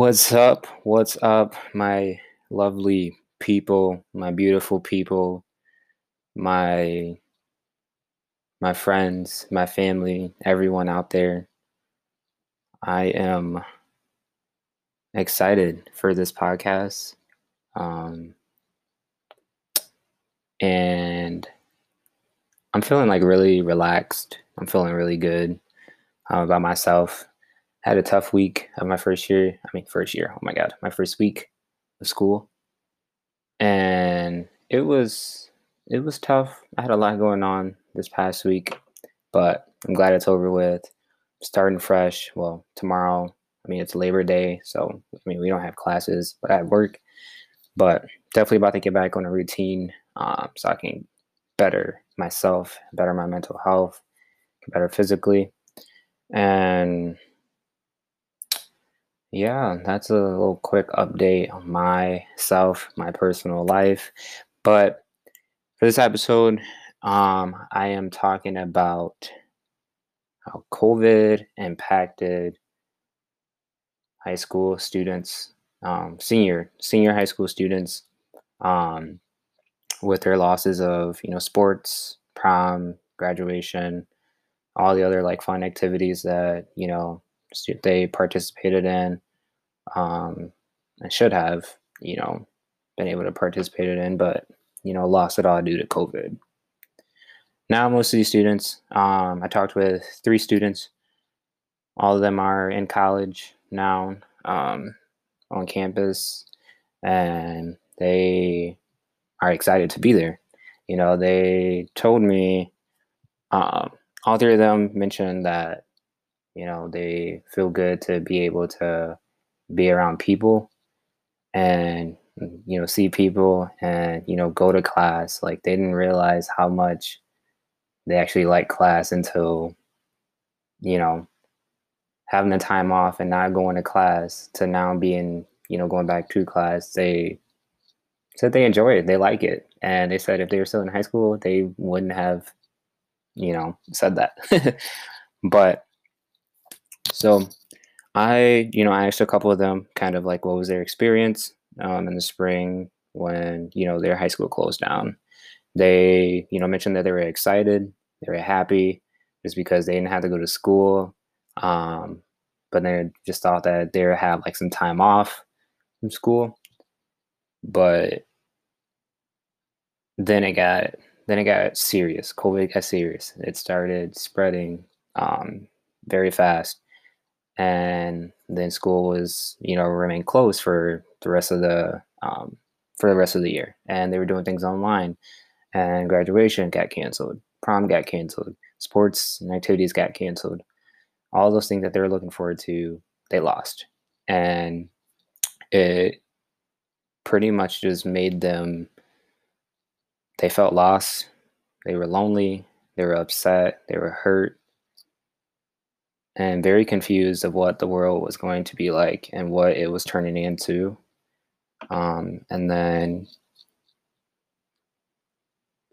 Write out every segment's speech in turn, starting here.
What's up? What's up, my lovely people, my beautiful people, my my friends, my family, everyone out there. I am excited for this podcast. Um, and I'm feeling like really relaxed. I'm feeling really good uh, about myself. Had a tough week of my first year. I mean, first year. Oh my God, my first week of school, and it was it was tough. I had a lot going on this past week, but I'm glad it's over with. Starting fresh. Well, tomorrow. I mean, it's Labor Day, so I mean, we don't have classes, but I have work. But definitely about to get back on a routine um, so I can better myself, better my mental health, better physically. And yeah, that's a little quick update on myself, my personal life. But for this episode, um, I am talking about how COVID impacted high school students, um, senior senior high school students, um, with their losses of you know sports, prom, graduation, all the other like fun activities that you know they participated in um, and should have you know been able to participate in, but you know lost it all due to COVID. Now most of these students, um, I talked with three students. All of them are in college now um, on campus, and they are excited to be there. You know, they told me, um, all three of them mentioned that, you know, they feel good to be able to be around people and, you know, see people and, you know, go to class. Like they didn't realize how much they actually like class until, you know, having the time off and not going to class to now being, you know, going back to class. They said they enjoy it, they like it, and they said if they were still in high school, they wouldn't have, you know, said that. but so I, you know, I asked a couple of them kind of like what was their experience um, in the spring when you know their high school closed down. They, you know, mentioned that they were excited, they were happy, just because they didn't have to go to school. Um, but they just thought that they would have like some time off from school but then it got then it got serious. COVID got serious. It started spreading um, very fast, and then school was you know remained closed for the rest of the um, for the rest of the year, and they were doing things online, and graduation got canceled, prom got canceled, sports and activities got canceled. All those things that they were looking forward to, they lost, and it pretty much just made them they felt lost. They were lonely. They were upset. They were hurt and very confused of what the world was going to be like and what it was turning into um, and then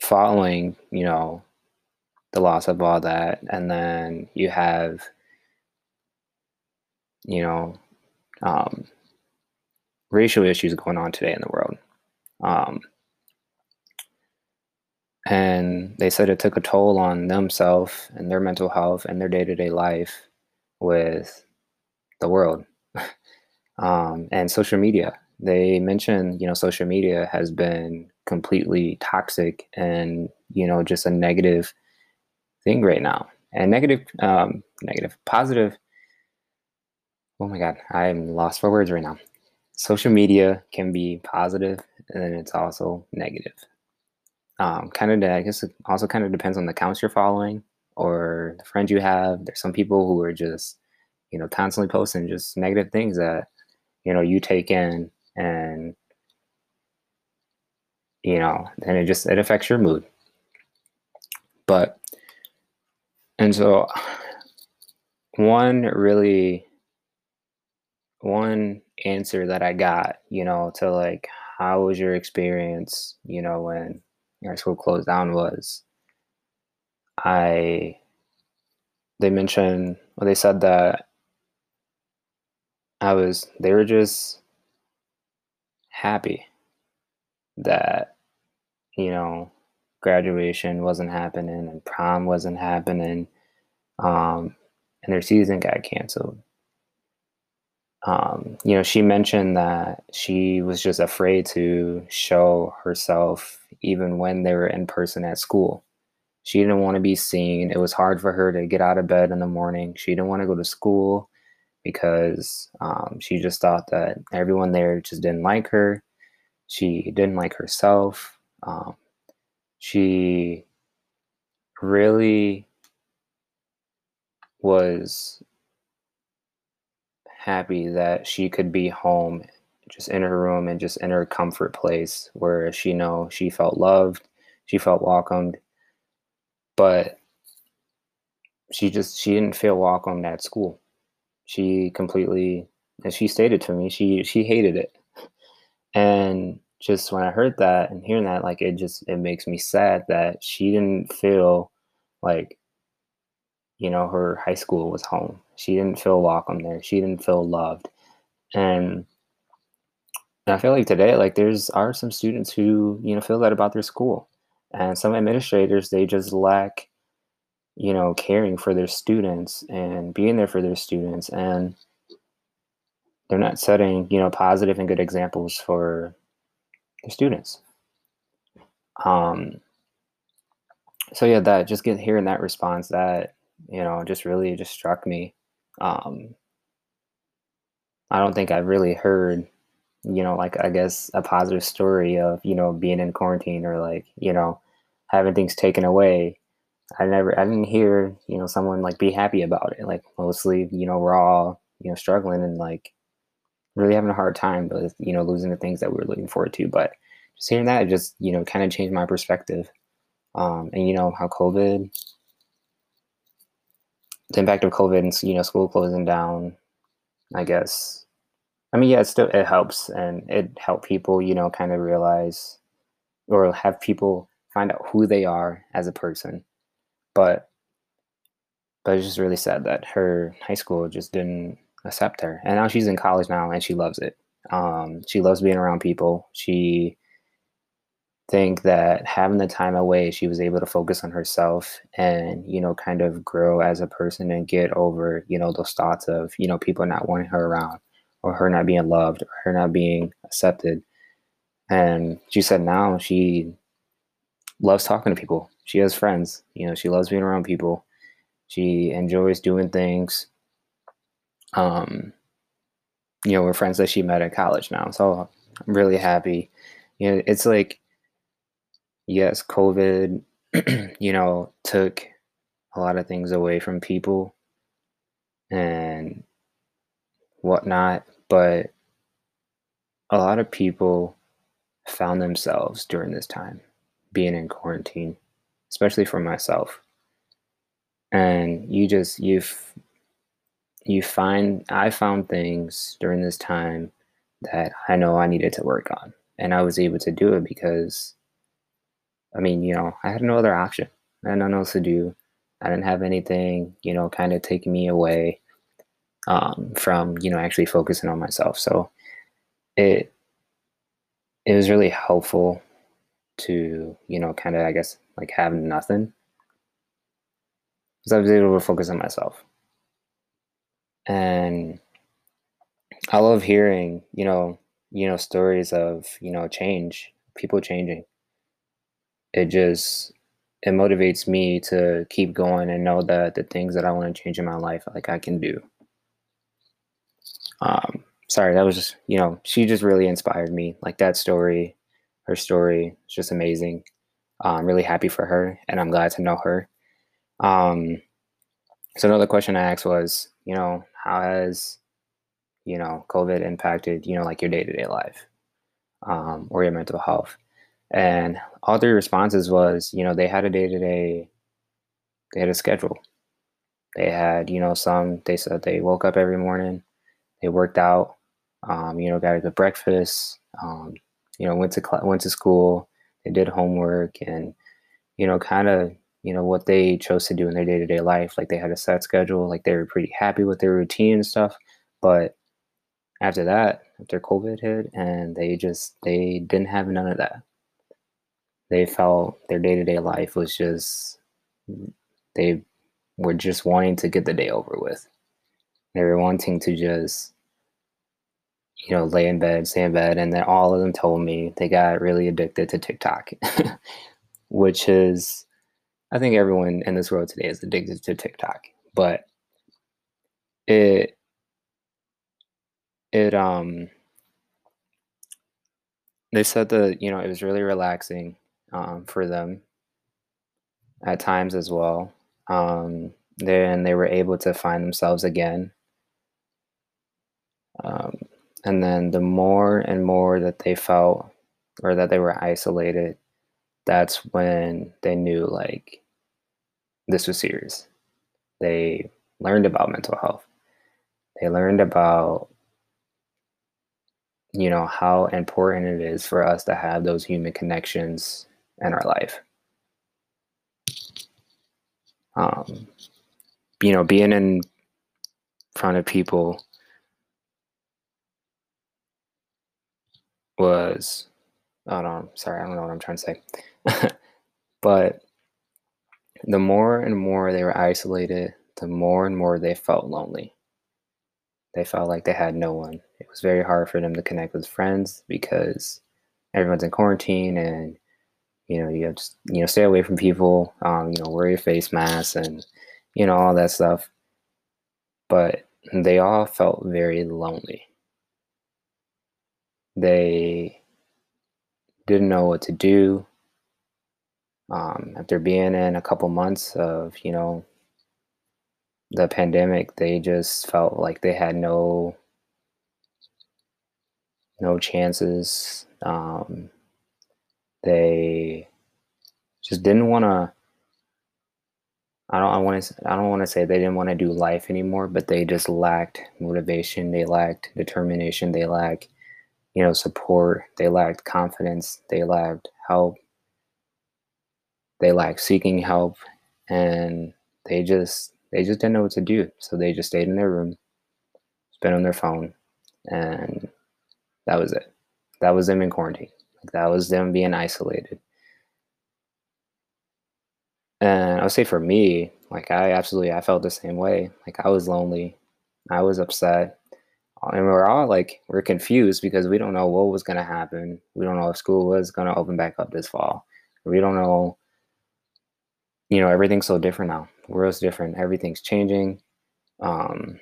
following you know the loss of all that and then you have you know um, racial issues going on today in the world. Um, and they said it took a toll on themselves and their mental health and their day to day life with the world um, and social media. They mentioned, you know, social media has been completely toxic and, you know, just a negative thing right now. And negative, um, negative, positive. Oh my God, I'm lost for words right now social media can be positive and then it's also negative. Um, kind of, I guess it also kind of depends on the accounts you're following or the friends you have. There's some people who are just, you know, constantly posting just negative things that, you know, you take in and, you know, and it just, it affects your mood. But, and so one really, one answer that I got, you know, to like, how was your experience, you know, when your school closed down was I, they mentioned, well, they said that I was they were just happy that, you know, graduation wasn't happening and prom wasn't happening. Um, and their season got canceled. Um, you know, she mentioned that she was just afraid to show herself even when they were in person at school. She didn't want to be seen. It was hard for her to get out of bed in the morning. She didn't want to go to school because um, she just thought that everyone there just didn't like her. She didn't like herself. Um, she really was happy that she could be home just in her room and just in her comfort place where she know she felt loved she felt welcomed but she just she didn't feel welcomed at school. She completely and she stated to me. She she hated it. And just when i heard that and hearing that like it just it makes me sad that she didn't feel like you know her high school was home. She didn't feel welcome there. She didn't feel loved. And i feel like today like there's are some students who you know feel that about their school and some administrators they just lack you know caring for their students and being there for their students and they're not setting you know positive and good examples for their students. Um so yeah that just get hearing that response that you know just really just struck me. Um i don't think i've really heard you know like i guess a positive story of you know being in quarantine or like you know having things taken away I never, I didn't hear, you know, someone like be happy about it. Like mostly, you know, we're all, you know, struggling and like really having a hard time with, you know, losing the things that we were looking forward to. But just hearing that, just, you know, kind of changed my perspective. Um, and you know, how COVID, the impact of COVID and, you know, school closing down, I guess. I mean, yeah, it still, it helps and it helped people, you know, kind of realize or have people find out who they are as a person. But but it's just really sad that her high school just didn't accept her. And now she's in college now and she loves it. Um, she loves being around people. She think that having the time away she was able to focus on herself and you know kind of grow as a person and get over you know those thoughts of you know people not wanting her around or her not being loved or her not being accepted and she said now she loves talking to people she has friends. You know, she loves being around people. She enjoys doing things. Um, you know, we're friends that she met at college now. So I'm really happy. You know, it's like, yes, COVID, you know, took a lot of things away from people and whatnot, but a lot of people found themselves during this time being in quarantine especially for myself. And you just you've you find I found things during this time that I know I needed to work on. And I was able to do it because I mean, you know, I had no other option. I had nothing else to do. I didn't have anything, you know, kind of taking me away um, from, you know, actually focusing on myself. So it it was really helpful to, you know, kind of, I guess, like have nothing. Because I was able to focus on myself. And I love hearing, you know, you know, stories of, you know, change, people changing. It just it motivates me to keep going and know that the things that I want to change in my life, like I can do. Um, sorry, that was just, you know, she just really inspired me. Like that story her story is just amazing. Uh, I'm really happy for her, and I'm glad to know her. Um, so another question I asked was, you know, how has you know COVID impacted you know like your day to day life um, or your mental health? And all three responses was, you know, they had a day to day, they had a schedule. They had, you know, some. They said they woke up every morning, they worked out, um, you know, got a good breakfast, um, you know went to cl- went to school they did homework and you know kind of you know what they chose to do in their day-to-day life like they had a set schedule like they were pretty happy with their routine and stuff but after that, after COVID hit, and they just they didn't have none of that. They felt their day to day life was just they were just wanting to get the day over with. They were wanting to just you know lay in bed, stay in bed, and then all of them told me they got really addicted to TikTok, which is I think everyone in this world today is addicted to TikTok, but it it um they said that you know it was really relaxing um, for them at times as well. Um, then they were able to find themselves again. Um, and then the more and more that they felt or that they were isolated, that's when they knew like this was serious. They learned about mental health. They learned about you know how important it is for us to have those human connections in our life um, you know being in front of people was I don't know, sorry, I don't know what I'm trying to say. but the more and more they were isolated, the more and more they felt lonely. They felt like they had no one. It was very hard for them to connect with friends because everyone's in quarantine and you know you have to you know stay away from people. Um, you know wear your face mask and you know all that stuff. But they all felt very lonely. They didn't know what to do. Um, after being in a couple months of you know the pandemic, they just felt like they had no no chances. Um, they just didn't want to. I don't. I want to. I don't want to say they didn't want to do life anymore, but they just lacked motivation. They lacked determination. They lacked, you know, support. They lacked confidence. They lacked help. They lacked seeking help, and they just they just didn't know what to do. So they just stayed in their room, spent on their phone, and that was it. That was them in quarantine. Like that was them being isolated. And I'll say for me, like I absolutely I felt the same way. Like I was lonely. I was upset. And we're all like we're confused because we don't know what was gonna happen. We don't know if school was gonna open back up this fall. We don't know you know, everything's so different now. The world's different. Everything's changing. Um,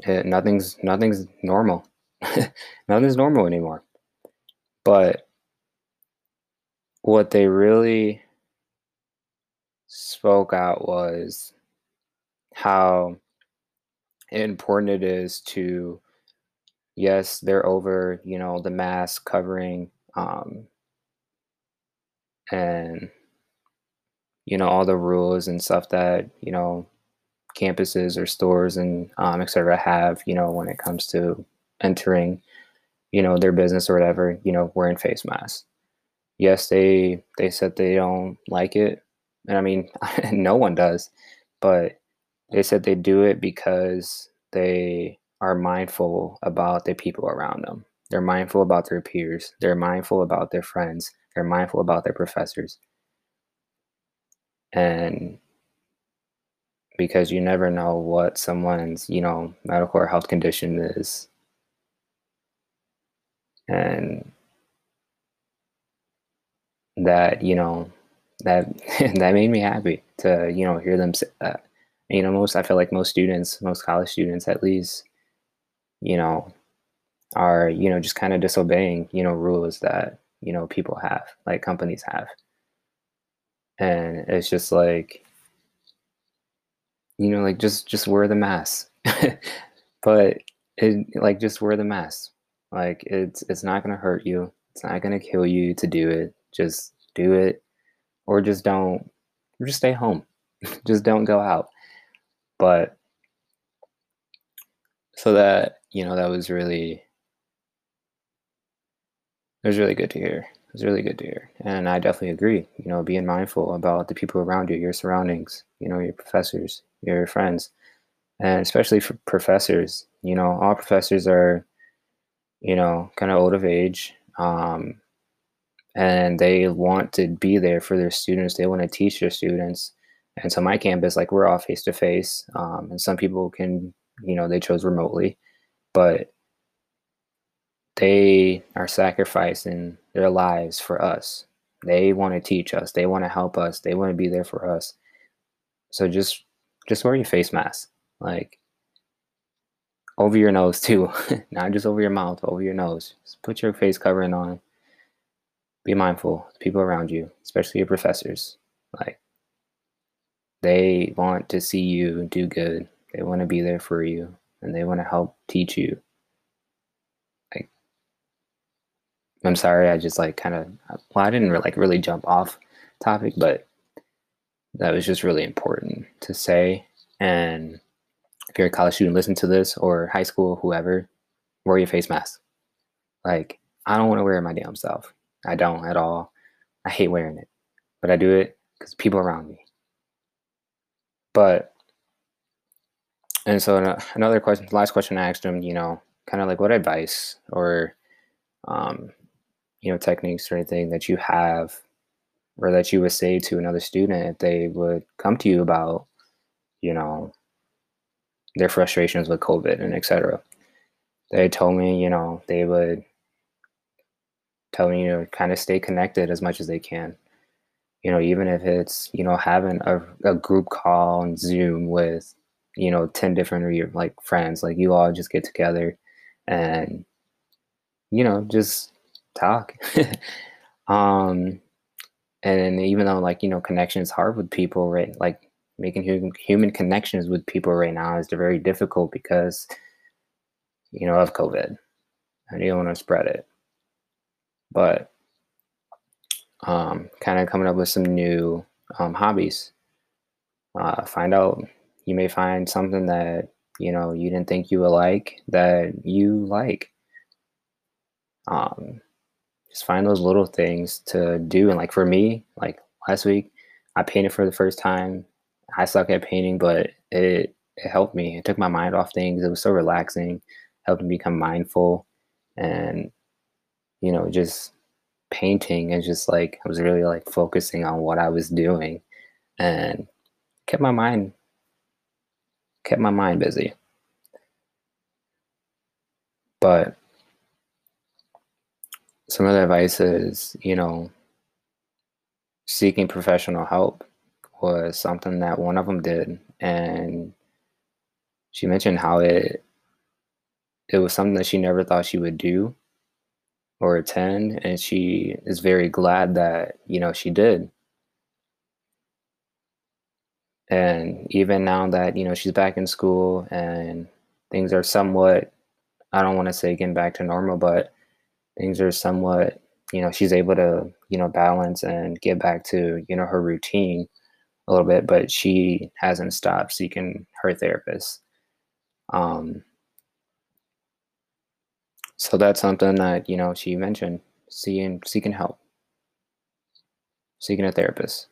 it, nothing's nothing's normal. nothing's normal anymore. But what they really spoke out was how important it is to yes they're over you know the mask covering um, and you know all the rules and stuff that you know campuses or stores and um, etc have you know when it comes to entering you know their business or whatever you know wearing face masks. Yes they they said they don't like it and i mean no one does but they said they do it because they are mindful about the people around them. They're mindful about their peers. They're mindful about their friends. They're mindful about their professors. And because you never know what someone's you know medical or health condition is. And that you know that that made me happy to you know hear them say that uh, you know most i feel like most students most college students at least you know are you know just kind of disobeying you know rules that you know people have like companies have. And it's just like you know like just just wear the mask. But it like just wear the mask. Like it's it's not gonna hurt you. It's not gonna kill you to do it. Just do it. Or just don't just stay home. Just don't go out but so that you know that was really it was really good to hear it was really good to hear. And I definitely agree. You know, being mindful about the people around you, your surroundings, you know, your professors, your friends, and especially for professors, You know, all professors are, you know, kind of old of age. Um, and they want to be there for their students. They want to teach their students. And so my campus, like we're all face to face. And some people can, you know, they chose remotely, but they are sacrificing their lives for us. They want to teach us. They want to help us. They want to be there for us. So just just wear your face mask. Like over your nose too. Not just over your mouth, over your nose. Just put your face covering on be mindful of people around you, especially your professors. Like they want to see you do good. They want to be there for you and they want to help teach you. Like I'm sorry, I just like kind of well, I didn't like really jump off topic, but that was just really important to say. And if you're a college student, listen to this or high school, whoever, wear your face mask. Like, I don't want to wear my damn self. I don't at all. I hate wearing it, but I do it because people around me. But and so another question, last question I asked him, you know, kind of like what advice or um, you know techniques or anything that you have or that you would say to another student if they would come to you about, you know, their frustrations with COVID and etc. They told me, you know, they would tell me you know kind of stay connected as much as they can. You know, even if it's, you know, having a, a group call on Zoom with, you know, 10 different of your like friends, like you all just get together and, you know, just talk. um, and even though like, you know, connection is hard with people, right? Like making human, human connections with people right now is very difficult because, you know, of COVID and you don't want to spread it but um, kind of coming up with some new um, hobbies. Uh, find out you may find something that you know you didn't think you would like that you like. Um, just find those little things to do. And like for me, like last week, I painted for the first time. I suck at painting, but it it helped me. It took my mind off things. It was so relaxing, helped me become mindful, and you know, just painting and just like I was really like focusing on what I was doing and kept my mind kept my mind busy. But some of the advice is, you know, seeking professional help was something that one of them did and she mentioned how it it was something that she never thought she would do or attend and she is very glad that you know she did. And even now that you know she's back in school and things are somewhat i don't want to say getting back to normal but things are somewhat you know she's able to you know balance and get back to you know her routine a little bit but she hasn't stopped seeking her therapist. Um so that's something that, you know, she mentioned, seeing seeking help, seeking a therapist.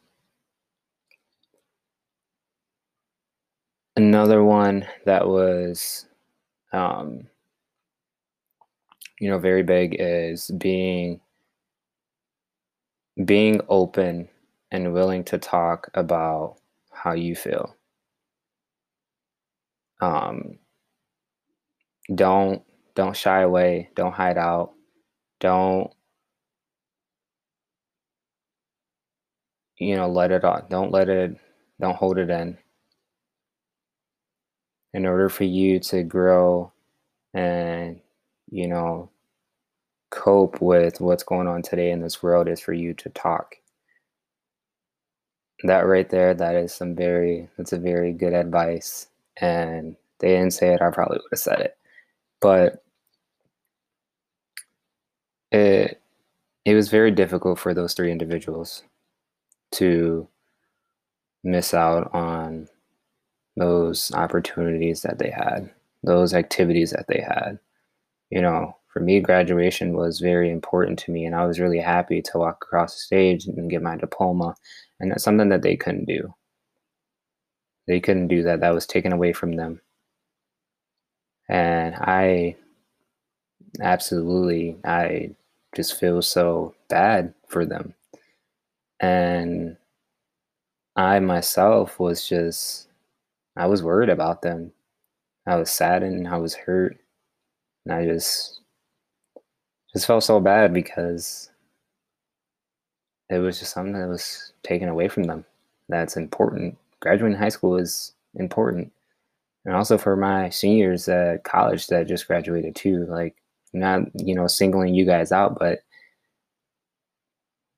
Another one that was um, you know, very big is being being open and willing to talk about how you feel. Um, don't don't shy away. Don't hide out. Don't you know, let it out. Don't let it don't hold it in. In order for you to grow and, you know, cope with what's going on today in this world is for you to talk. That right there, that is some very that's a very good advice. And they didn't say it, I probably would have said it. But it it was very difficult for those three individuals to miss out on those opportunities that they had, those activities that they had. You know, for me, graduation was very important to me, and I was really happy to walk across the stage and get my diploma. And that's something that they couldn't do. They couldn't do that. That was taken away from them. And I absolutely, I just feel so bad for them. And I myself was just, I was worried about them. I was saddened, I was hurt, and I just, just felt so bad because it was just something that was taken away from them. That's important. Graduating high school is important. And also for my seniors at college that just graduated too, like not, you know, singling you guys out, but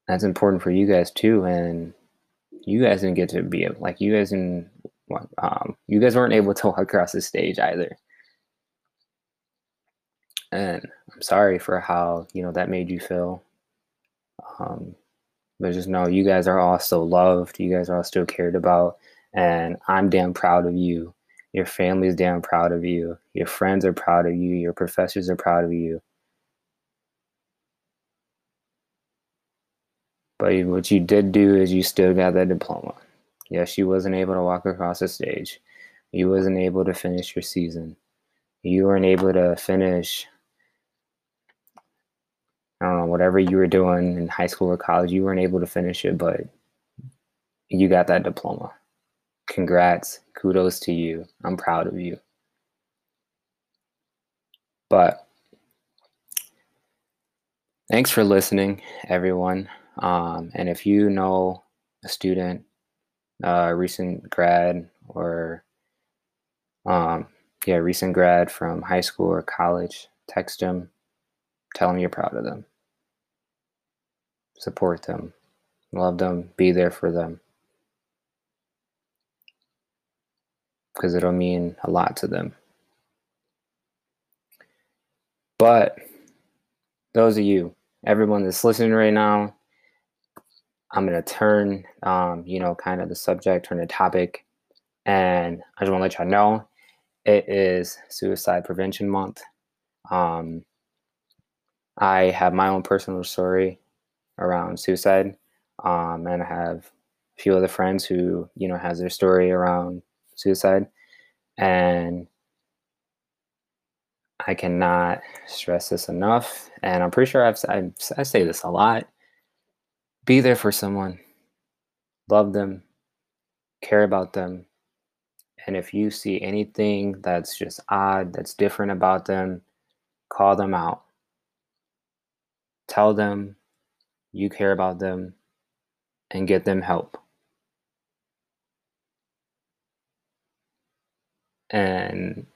that's important for you guys too. And you guys didn't get to be like you guys didn't um, you guys weren't able to walk across the stage either. And I'm sorry for how, you know, that made you feel. Um, but just know you guys are all still loved. You guys are all still cared about. And I'm damn proud of you. Your family's damn proud of you. Your friends are proud of you. Your professors are proud of you. But what you did do is you still got that diploma. Yes, you wasn't able to walk across the stage. You wasn't able to finish your season. You weren't able to finish I don't know, whatever you were doing in high school or college, you weren't able to finish it, but you got that diploma. Congrats. Kudos to you. I'm proud of you. But thanks for listening, everyone. Um, and if you know a student, a recent grad, or um, yeah, recent grad from high school or college, text them Tell them you're proud of them. Support them. Love them. Be there for them. Because it'll mean a lot to them. But those of you, everyone that's listening right now, I'm to turn, um, you know, kind of the subject, turn the topic. And I just want to let y'all know it is Suicide Prevention Month. Um, I have my own personal story around suicide, um, and I have a few other friends who you know has their story around suicide, and I cannot stress this enough. And I'm pretty sure I've I, I say this a lot. Be there for someone, love them, care about them, and if you see anything that's just odd, that's different about them, call them out Tell them you care about them and get them help. And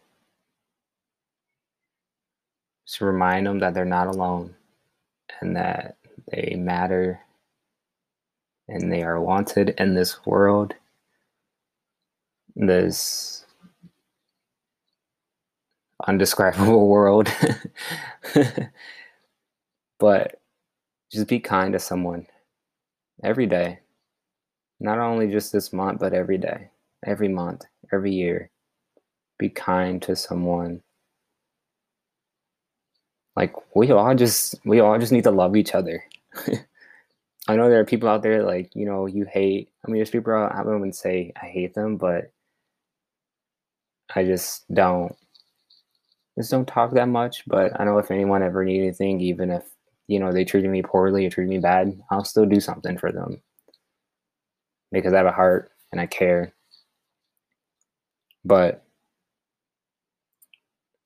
just remind them that they're not alone and that they matter and they are wanted in this world, this undescribable world. But just be kind to someone every day. Not only just this month, but every day, every month, every year. Be kind to someone. Like we all just we all just need to love each other. I know there are people out there like, you know, you hate. I mean, there's people out, I wouldn't say I hate them, but I just don't just don't talk that much. But I know if anyone ever need anything, even if you know, they treated me poorly or treated me bad, I'll still do something for them because I have a heart and I care. But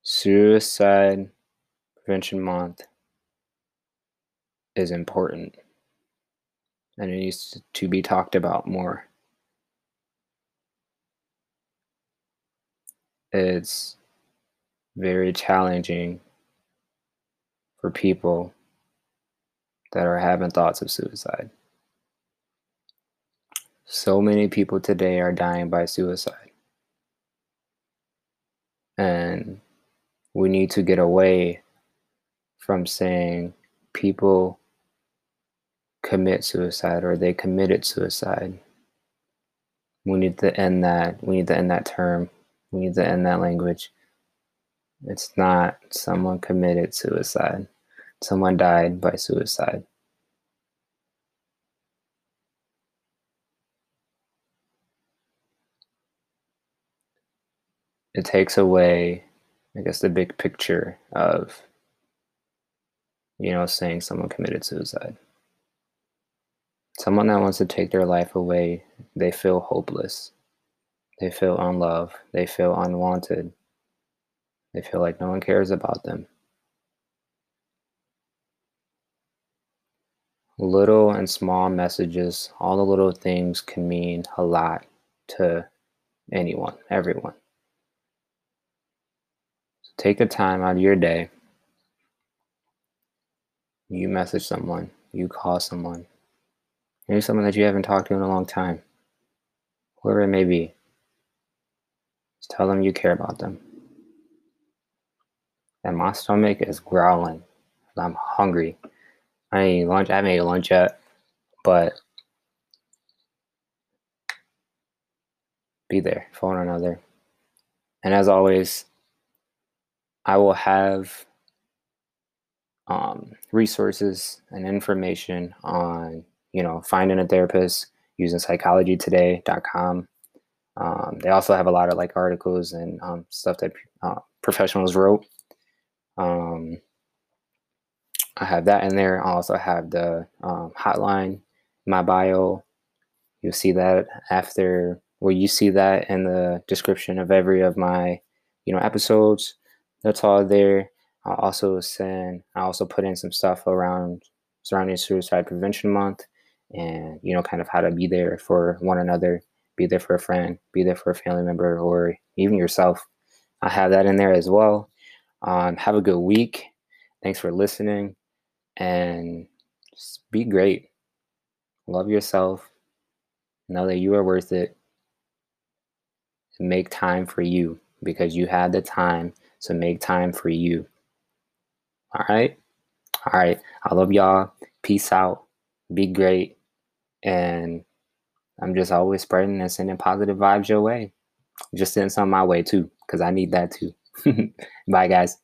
Suicide Prevention Month is important and it needs to be talked about more. It's very challenging for people that are having thoughts of suicide. So many people today are dying by suicide. And we need to get away from saying people commit suicide or they committed suicide. We need to end that. We need to end that term. We need to end that language. It's not someone committed suicide someone died by suicide. It takes away I guess the big picture of you know saying someone committed suicide. Someone that wants to take their life away, they feel hopeless. They feel unloved. They feel unwanted. They feel like no one cares about them. Little and small messages, all the little things can mean a lot to anyone, everyone. Take the time out of your day. You message someone, you call someone, maybe someone that you haven't talked to in a long time, whoever it may be. Just tell them you care about them. And my stomach is growling. I'm hungry. I ain't lunch. I haven't ate lunch yet, but be there for one another. And as always, I will have um, resources and information on, you know, finding a therapist using psychologytoday.com. Um, they also have a lot of like articles and um, stuff that uh, professionals wrote. Um, I have that in there. I also have the um, hotline, my bio. You'll see that after, well, you see that in the description of every of my, you know, episodes. That's all there. I also send, I also put in some stuff around surrounding Suicide Prevention Month, and you know, kind of how to be there for one another, be there for a friend, be there for a family member, or even yourself. I have that in there as well. Um, have a good week. Thanks for listening and just be great. Love yourself. Know that you are worth it. Make time for you because you have the time. So make time for you. All right. All right. I love y'all. Peace out. Be great. And I'm just always spreading and sending positive vibes your way. Just send some my way too, because I need that too. Bye, guys.